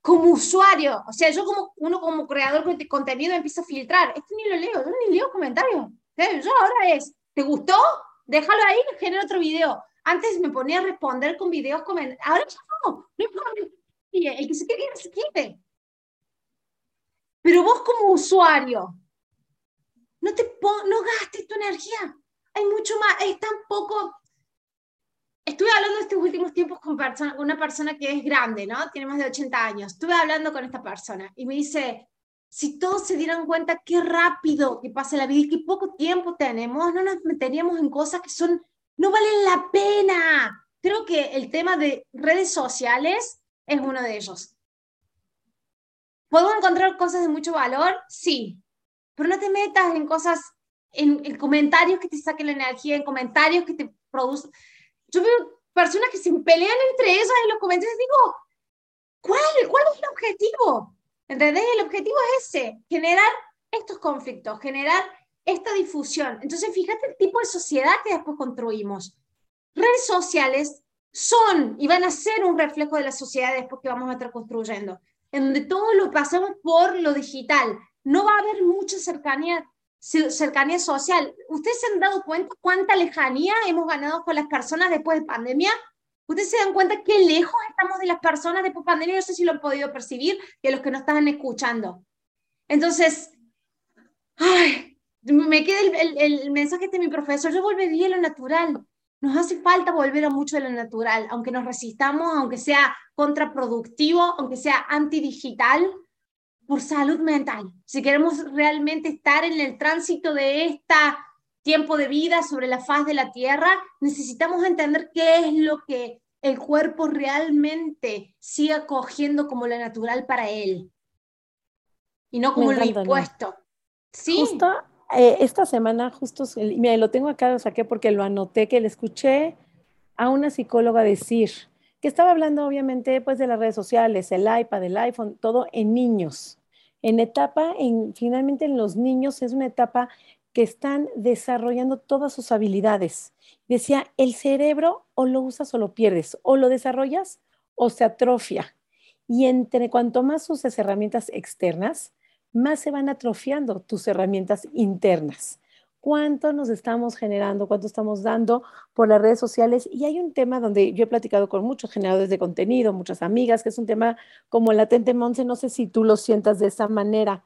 Como usuario, o sea, yo como uno como creador de contenido empiezo a filtrar. Esto ni lo leo, yo ni leo comentarios. Yo ahora es, ¿te gustó? Déjalo ahí, genera otro video. Antes me ponía a responder con videos, comentarios. Ahora ya no, no importa el que se quiere se quite. Pero vos como usuario, no, te no gastes tu energía. Hay mucho más, es tan poco... Estuve hablando estos últimos tiempos con una persona que es grande, ¿no? Tiene más de 80 años. Estuve hablando con esta persona y me dice, si todos se dieran cuenta qué rápido que pasa la vida y qué poco tiempo tenemos, no nos meteríamos en cosas que son, no valen la pena. Creo que el tema de redes sociales es uno de ellos. ¿Puedo encontrar cosas de mucho valor? Sí, pero no te metas en cosas, en, comentarios que te saquen la energía, en comentarios que te producen. Yo veo personas que se pelean entre ellas en los comentarios y digo, ¿cuál, ¿cuál es el objetivo? ¿Entendés? El objetivo es ese, generar estos conflictos, generar esta difusión. Entonces, fíjate el tipo de sociedad que después construimos. Redes sociales son y van a ser un reflejo de la sociedad después que vamos a estar construyendo, en donde todo lo pasamos por lo digital. No va a haber mucha cercanía, cercanía social. ¿Ustedes se han dado cuenta cuánta lejanía hemos ganado con las personas después de pandemia? ¿Ustedes se dan cuenta qué lejos estamos de las personas de pandemia? No sé si lo han podido percibir, que los que nos están escuchando. Entonces, ay, me queda el, el, mensaje de mi profesor, yo volvería a lo natural nos hace falta volver a mucho de lo natural, aunque nos resistamos, aunque sea contraproductivo, aunque sea antidigital, por salud mental. Si queremos realmente estar en el tránsito de este tiempo de vida sobre la faz de la Tierra, necesitamos entender qué es lo que el cuerpo realmente sigue acogiendo como lo natural para él y no como lo impuesto. Sí. Eh, esta semana, justo, mira, lo tengo acá, lo saqué porque lo anoté, que le escuché a una psicóloga decir que estaba hablando obviamente pues de las redes sociales, el iPad, el iPhone, todo en niños. En etapa, en, finalmente en los niños es una etapa que están desarrollando todas sus habilidades. Decía, el cerebro o lo usas o lo pierdes, o lo desarrollas o se atrofia. Y entre cuanto más uses herramientas externas, más se van atrofiando tus herramientas internas. ¿Cuánto nos estamos generando? ¿Cuánto estamos dando por las redes sociales? Y hay un tema donde yo he platicado con muchos generadores de contenido, muchas amigas, que es un tema como latente, Monse, no sé si tú lo sientas de esa manera,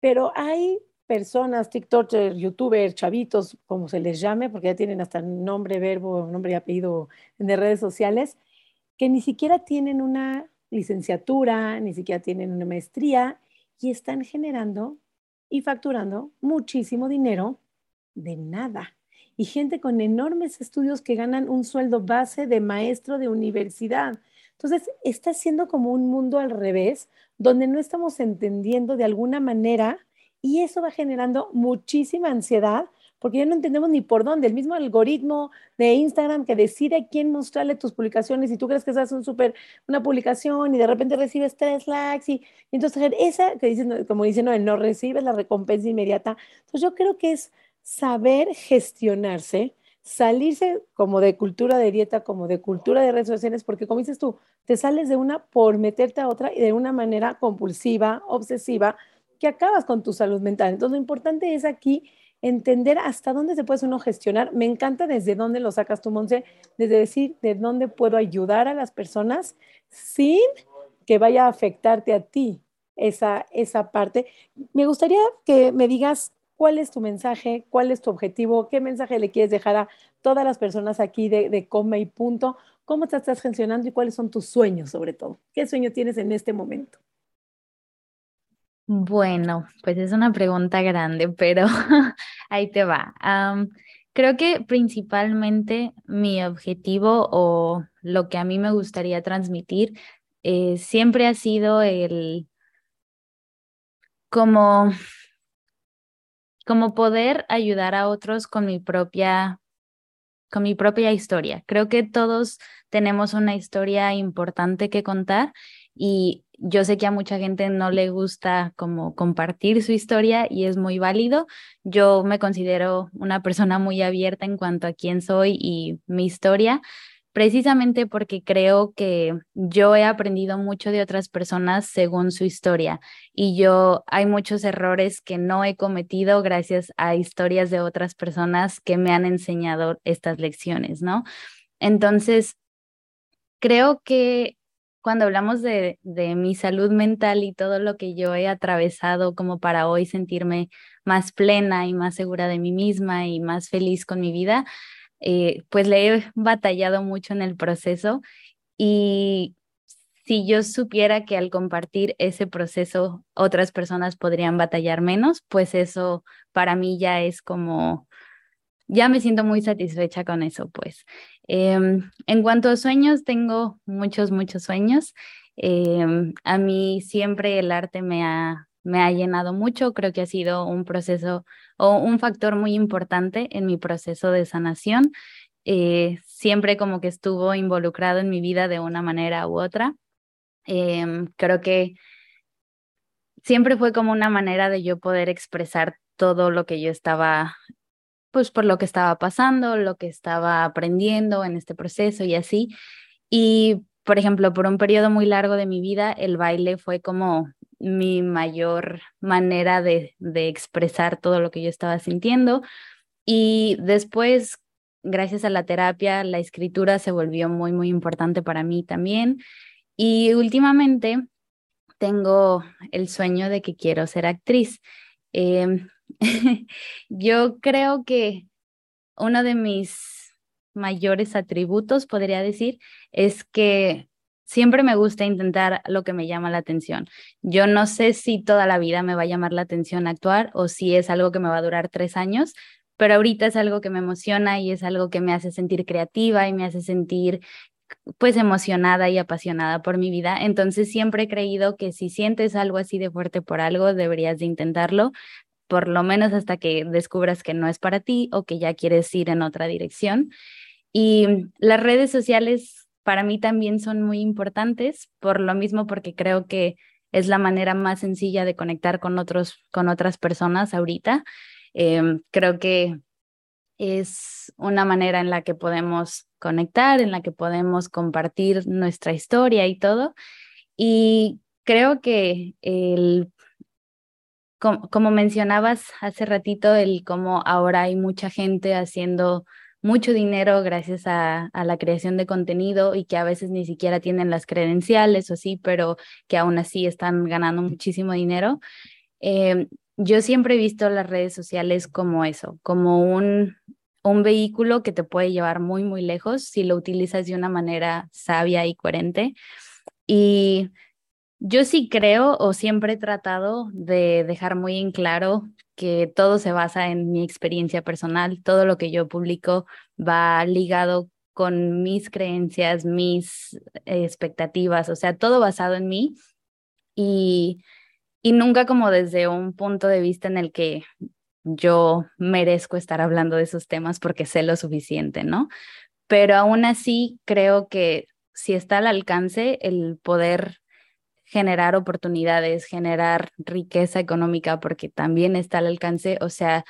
pero hay personas, TikToker, YouTuber, chavitos, como se les llame, porque ya tienen hasta nombre, verbo, nombre y apellido en redes sociales, que ni siquiera tienen una licenciatura, ni siquiera tienen una maestría y están generando y facturando muchísimo dinero de nada. Y gente con enormes estudios que ganan un sueldo base de maestro de universidad. Entonces, está siendo como un mundo al revés, donde no estamos entendiendo de alguna manera y eso va generando muchísima ansiedad porque ya no entendemos ni por dónde. El mismo algoritmo de Instagram que decide quién mostrarle tus publicaciones y tú crees que estás un súper, una publicación y de repente recibes tres likes y, entonces esa que dicen, como dicen, no, no recibes la recompensa inmediata. Entonces yo creo que es saber gestionarse, salirse como de cultura de dieta, como de cultura de redes sociales, porque como dices tú, te sales de una por meterte a otra y de una manera compulsiva, obsesiva, que acabas con tu salud mental. Entonces lo importante es aquí entender hasta dónde se puede uno gestionar. Me encanta desde dónde lo sacas tú, Monse, desde decir de dónde puedo ayudar a las personas sin que vaya a afectarte a ti esa, esa parte. Me gustaría que me digas cuál es tu mensaje, cuál es tu objetivo, qué mensaje le quieres dejar a todas las personas aquí de, de Coma y Punto, cómo te estás gestionando y cuáles son tus sueños sobre todo. ¿Qué sueño tienes en este momento? Bueno, pues es una pregunta grande, pero ahí te va. creo que principalmente mi objetivo o lo que a mí me gustaría transmitir eh, siempre ha sido el como, como poder ayudar a otros con mi propia con mi propia historia. Creo que todos tenemos una historia importante que contar y yo sé que a mucha gente no le gusta como compartir su historia y es muy válido. Yo me considero una persona muy abierta en cuanto a quién soy y mi historia, precisamente porque creo que yo he aprendido mucho de otras personas según su historia y yo hay muchos errores que no he cometido gracias a historias de otras personas que me han enseñado estas lecciones, ¿no? Entonces, creo que cuando hablamos de, mi salud mental y todo lo que yo he atravesado como para hoy sentirme más plena y más segura de mí misma y más feliz con mi vida, eh, pues le he batallado mucho en el proceso. Y si yo supiera que al compartir ese proceso otras personas podrían batallar menos, pues eso para mí ya es como, ya me siento muy satisfecha con eso, pues. Em, en cuanto a sueños, tengo muchos, muchos sueños. Em, a mí siempre el arte me ha, me ha llenado mucho, creo que ha sido un proceso o un factor muy importante en mi proceso de sanación. Eh, siempre como que estuvo involucrado en mi vida de una manera u otra. Em, creo que siempre fue como una manera de yo poder expresar todo lo que yo estaba pues por lo que estaba pasando, lo que estaba aprendiendo en este proceso y así. Y, por ejemplo, por un periodo muy largo de mi vida, el baile fue como mi mayor manera de, expresar todo lo que yo estaba sintiendo. Y después, gracias a la terapia, la escritura se volvió muy, muy importante para mí también. Y últimamente tengo el sueño de que quiero ser actriz. Em, Yo creo que uno de mis mayores atributos, podría decir, es que siempre me gusta intentar lo que me llama la atención. Yo no sé si toda la vida me va a llamar la atención actuar o si es algo que me va a durar tres años, pero ahorita es algo que me emociona y es algo que me hace sentir creativa y me hace sentir pues emocionada y apasionada por mi vida. Entonces siempre he creído que si sientes algo así de fuerte por algo, deberías de intentarlo por lo menos hasta que descubras que no es para ti o que ya quieres ir en otra dirección. Y las redes sociales para mí también son muy importantes, por lo mismo porque creo que es la manera más sencilla de conectar con otros, con otras personas ahorita. Em, creo que es una manera en la que podemos conectar, en la que podemos compartir nuestra historia y todo. Y creo que el como, mencionabas hace ratito, el cómo ahora hay mucha gente haciendo mucho dinero gracias a, la creación de contenido y que a veces ni siquiera tienen las credenciales o sí, pero que aún así están ganando muchísimo dinero. Eh, yo siempre he visto las redes sociales como eso, como un, un vehículo que te puede llevar muy, muy lejos si lo utilizas de una manera sabia y coherente. Y yo sí creo o siempre he tratado de dejar muy en claro que todo se basa en mi experiencia personal, todo lo que yo publico va ligado con mis creencias, mis expectativas, o sea, todo basado en mí y, y nunca como desde un punto de vista en el que yo merezco estar hablando de esos temas porque sé lo suficiente, ¿no? Pero aún así creo que si está al alcance el poder generar oportunidades, generar riqueza económica, porque también está al alcance, o sea,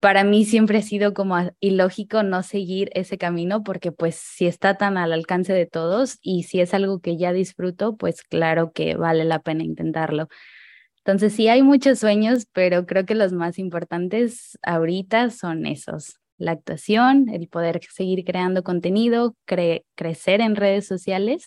para mí siempre ha sido como ilógico no seguir ese camino porque pues si está tan al alcance de todos y si es algo que ya disfruto, pues claro que vale la pena intentarlo. Entonces sí hay muchos sueños, pero creo que los más importantes ahorita son esos, la actuación, el poder seguir creando contenido, crecer en redes sociales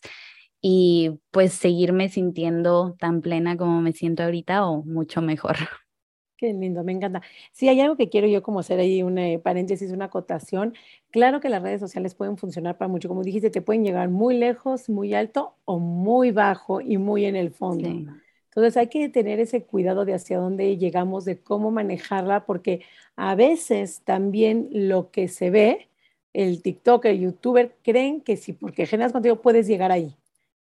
y pues seguirme sintiendo tan plena como me siento ahorita o mucho mejor. Qué lindo, me encanta. Sí, hay algo que quiero yo como hacer ahí un eh, paréntesis, una acotación. Claro que las redes sociales pueden funcionar para mucho, como dijiste, te pueden llegar muy lejos, muy alto o muy bajo y muy en el fondo. Entonces hay que tener ese cuidado de hacia dónde llegamos, de cómo manejarla, porque a veces también lo que se ve, el TikTok, el YouTuber, creen que si porque generas contenido puedes llegar ahí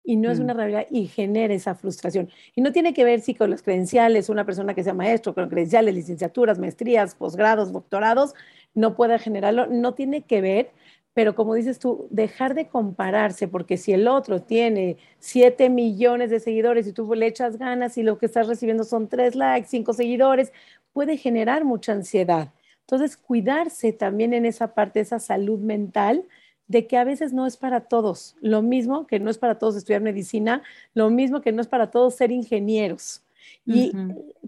y no es una mm. realidad y genera esa frustración. Y no tiene que ver si con los credenciales, una persona que sea maestro, con credenciales, licenciaturas, maestrías, posgrados, doctorados, no pueda generarlo, no tiene que ver, pero como dices tú, dejar de compararse, porque si el otro tiene 7 millones de seguidores y tú le echas ganas y lo que estás recibiendo son 3 likes, 5 seguidores, puede generar mucha ansiedad. Entonces, cuidarse también en esa parte, esa salud mental, de que a veces no es para todos. Lo mismo que no es para todos estudiar medicina, lo mismo que no es para todos ser ingenieros. Y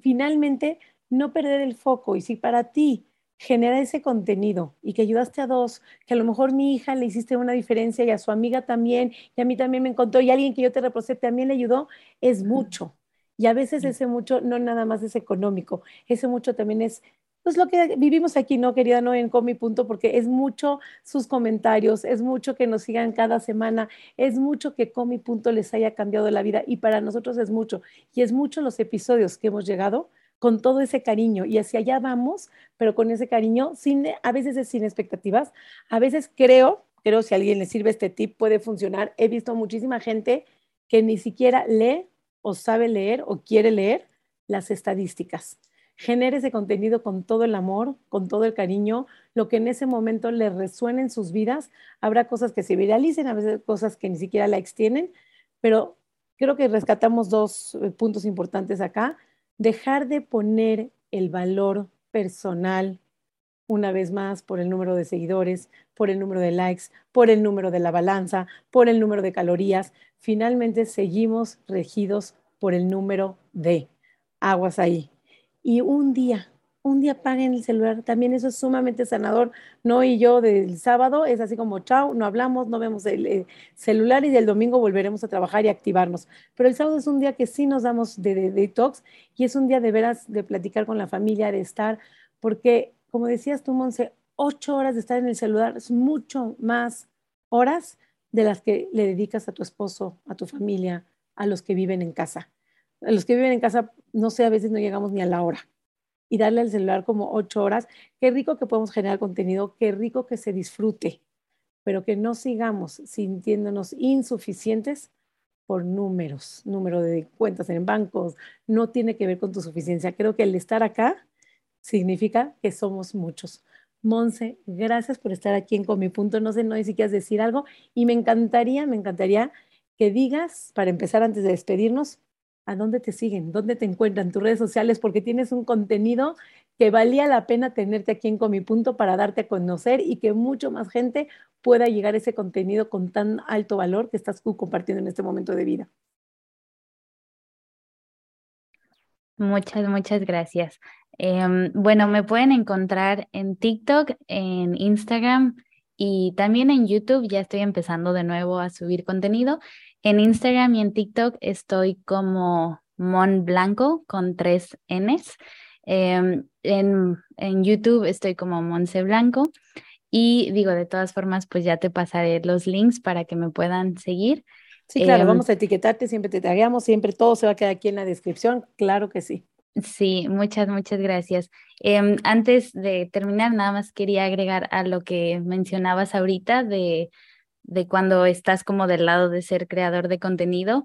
finalmente, no perder el foco. Y si para ti genera ese contenido y que ayudaste a dos, que a lo mejor mi hija le hiciste una diferencia y a su amiga también, y a mí también me encontró, y alguien que yo te reprocé también le ayudó, es mucho. Y a veces ese mucho no nada más es económico, ese mucho también es pues lo que vivimos aquí, ¿no, querida? No en Comi Punto, porque es mucho sus comentarios, es mucho que nos sigan cada semana, es mucho que Comi Punto les haya cambiado la vida y para nosotros es mucho. Y es mucho los episodios que hemos llegado con todo ese cariño y hacia allá vamos, pero con ese cariño, sin, a veces es sin expectativas, a veces creo, creo si a alguien le sirve este tip puede funcionar. He visto muchísima gente que ni siquiera lee o sabe leer o quiere leer las estadísticas genere ese contenido con todo el amor, con todo el cariño, lo que en ese momento le resuene en sus vidas. Habrá cosas que se viralicen, a veces cosas que ni siquiera la extienden, pero creo que rescatamos dos eh, puntos importantes acá. Dejar de poner el valor personal una vez más por el número de seguidores, por el número de likes, por el número de la balanza, por el número de calorías. Finalmente seguimos regidos por el número de aguas ahí y un día, un día paguen el celular. También eso es sumamente sanador. No y yo del sábado es así como, chao, no hablamos, no vemos el eh, celular y del domingo volveremos a trabajar y activarnos. Pero el sábado es un día que sí nos damos de, detox y es un día de veras de platicar con la familia, de estar, porque como decías tú, Monse, ocho horas de estar en el celular es mucho más horas de las que le dedicas a tu esposo, a tu familia, a los que viven en casa los que viven en casa, no sé, a veces no llegamos ni a la hora. Y darle al celular como ocho horas, qué rico que podemos generar contenido, qué rico que se disfrute, pero que no sigamos sintiéndonos insuficientes por números, número de cuentas en bancos, no tiene que ver con tu suficiencia. Creo que el estar acá significa que somos muchos. Monse, gracias por estar aquí en Con punto. No sé, no sé si quieres decir algo y me encantaría, me encantaría que digas, para empezar antes de despedirnos, a dónde te siguen, dónde te encuentran tus redes sociales, porque tienes un contenido que valía la pena tenerte aquí en Comipunto para darte a conocer y que mucho más gente pueda llegar a ese contenido con tan alto valor que estás tú compartiendo en este momento de vida. Muchas, muchas gracias. Em, bueno, me pueden encontrar en TikTok, en Instagram y también en YouTube. Ya estoy empezando de nuevo a subir contenido. En Instagram y en TikTok estoy como Mon Blanco con tres Ns. Em, en, en, YouTube estoy como Monse Blanco. Y digo, de todas formas, pues ya te pasaré los links para que me puedan seguir. Sí, claro, em, vamos a etiquetarte, siempre te tagueamos, siempre todo se va a quedar aquí en la descripción, claro que sí. Sí, muchas, muchas gracias. Em, antes de terminar, nada más quería agregar a lo que mencionabas ahorita de de cuando estás como del lado de ser creador de contenido.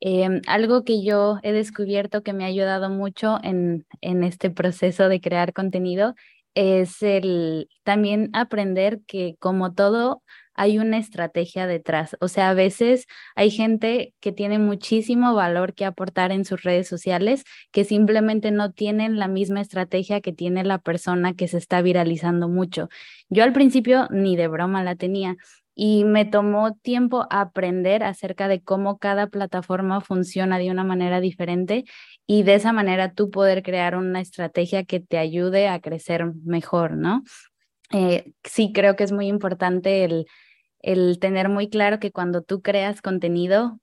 Em, algo que yo he descubierto que me ha ayudado mucho en, en este proceso de crear contenido es el también aprender que como todo hay una estrategia detrás. O sea, a veces hay gente que tiene muchísimo valor que aportar en sus redes sociales que simplemente no tienen la misma estrategia que tiene la persona que se está viralizando mucho. Yo al principio ni de broma la tenía y me tomó tiempo aprender acerca de cómo cada plataforma funciona de una manera diferente y de esa manera tú poder crear una estrategia que te ayude a crecer mejor, ¿no? Eh, sí, creo que es muy importante el, el tener muy claro que cuando tú creas contenido,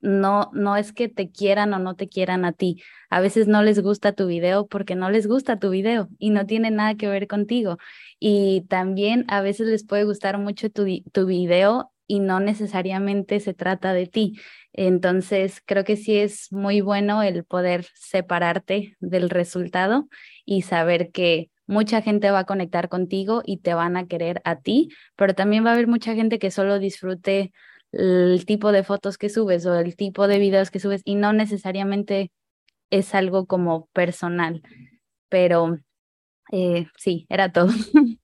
no, no es que te quieran o no te quieran a ti. A veces no les gusta tu video porque no les gusta tu video y no tiene nada que ver contigo. Y también a veces les puede gustar mucho tu, tu video y no necesariamente se trata de ti. Entonces, creo que sí es muy bueno el poder separarte del resultado y saber que mucha gente va a conectar contigo y te van a querer a ti, pero también va a haber mucha gente que solo disfrute el tipo de fotos que subes o el tipo de videos que subes y no necesariamente es algo como personal, pero eh, sí, era todo.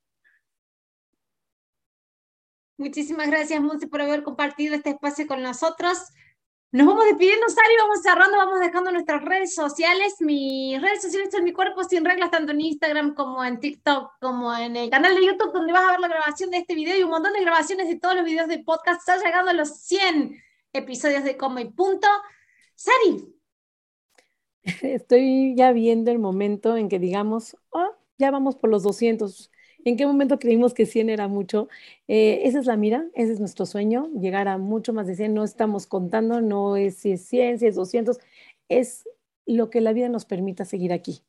Muchísimas gracias, Monse, por haber compartido este espacio con nosotros. Nos vamos despidiendo, Sari, vamos cerrando, vamos dejando nuestras redes sociales. Mis redes sociales son Mi Cuerpo Sin Reglas, tanto en Instagram como en TikTok, como en el canal de YouTube, donde vas a ver la grabación de este video y un montón de grabaciones de todos los videos de podcast. Está llegando a los 100 episodios de Como y Punto. Sari. Estoy ya viendo el momento en que digamos, oh, ya vamos por los 200 ¿En qué momento creímos que 100 era mucho? Eh, esa es la mira, ese es nuestro sueño, llegar a mucho más de 100. No estamos contando, no es si es 100, si es 200, es lo que la vida nos permita seguir aquí.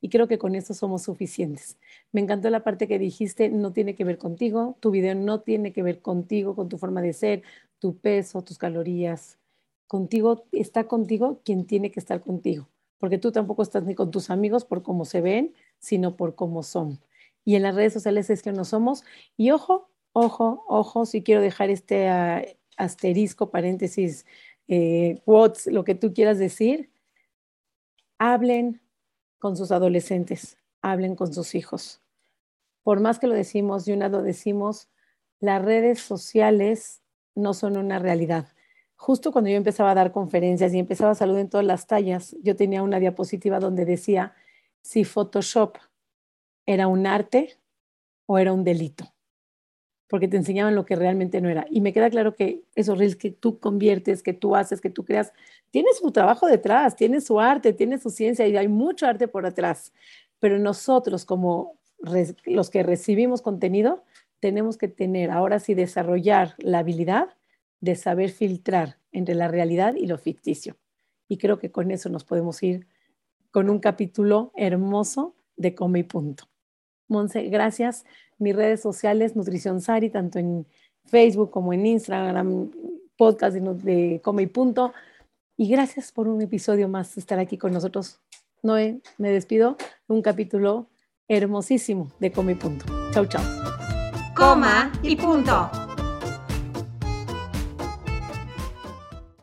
Y creo que con eso somos suficientes. Me encantó la parte que dijiste, no tiene que ver contigo, tu video no tiene que ver contigo, con tu forma de ser, tu peso, tus calorías. Contigo está contigo quien tiene que estar contigo, porque tú tampoco estás ni con tus amigos por cómo se ven, sino por cómo son y en las redes sociales es que no somos. Y ojo, ojo, ojo, si quiero dejar este ah, asterisco, paréntesis, eh, quotes, lo que tú quieras decir, hablen con sus adolescentes, hablen con sus hijos. Por más que lo decimos, de un lado decimos, las redes sociales no son una realidad. Justo cuando yo empezaba a dar conferencias y empezaba a saludar en todas las tallas, yo tenía una diapositiva donde decía, si Photoshop era un arte o era un delito, porque te enseñaban lo que realmente no era. Y me queda claro que esos reels que tú conviertes, que tú haces, que tú creas, tiene su trabajo detrás, tiene su arte, tiene su ciencia y hay mucho arte por atrás. Pero nosotros como los que recibimos contenido, tenemos que tener ahora sí desarrollar la habilidad de saber filtrar entre la realidad y lo ficticio. Y creo que con eso nos podemos ir con un capítulo hermoso de Come y Punto. Monse, gracias. Mis redes sociales, Nutrición Sari, tanto en Facebook como en Instagram, podcast de, Come y Punto. Y gracias por un episodio más estar aquí con nosotros. Noé, me despido. Un capítulo hermosísimo de Come y Punto. Chau, chau. Coma y punto.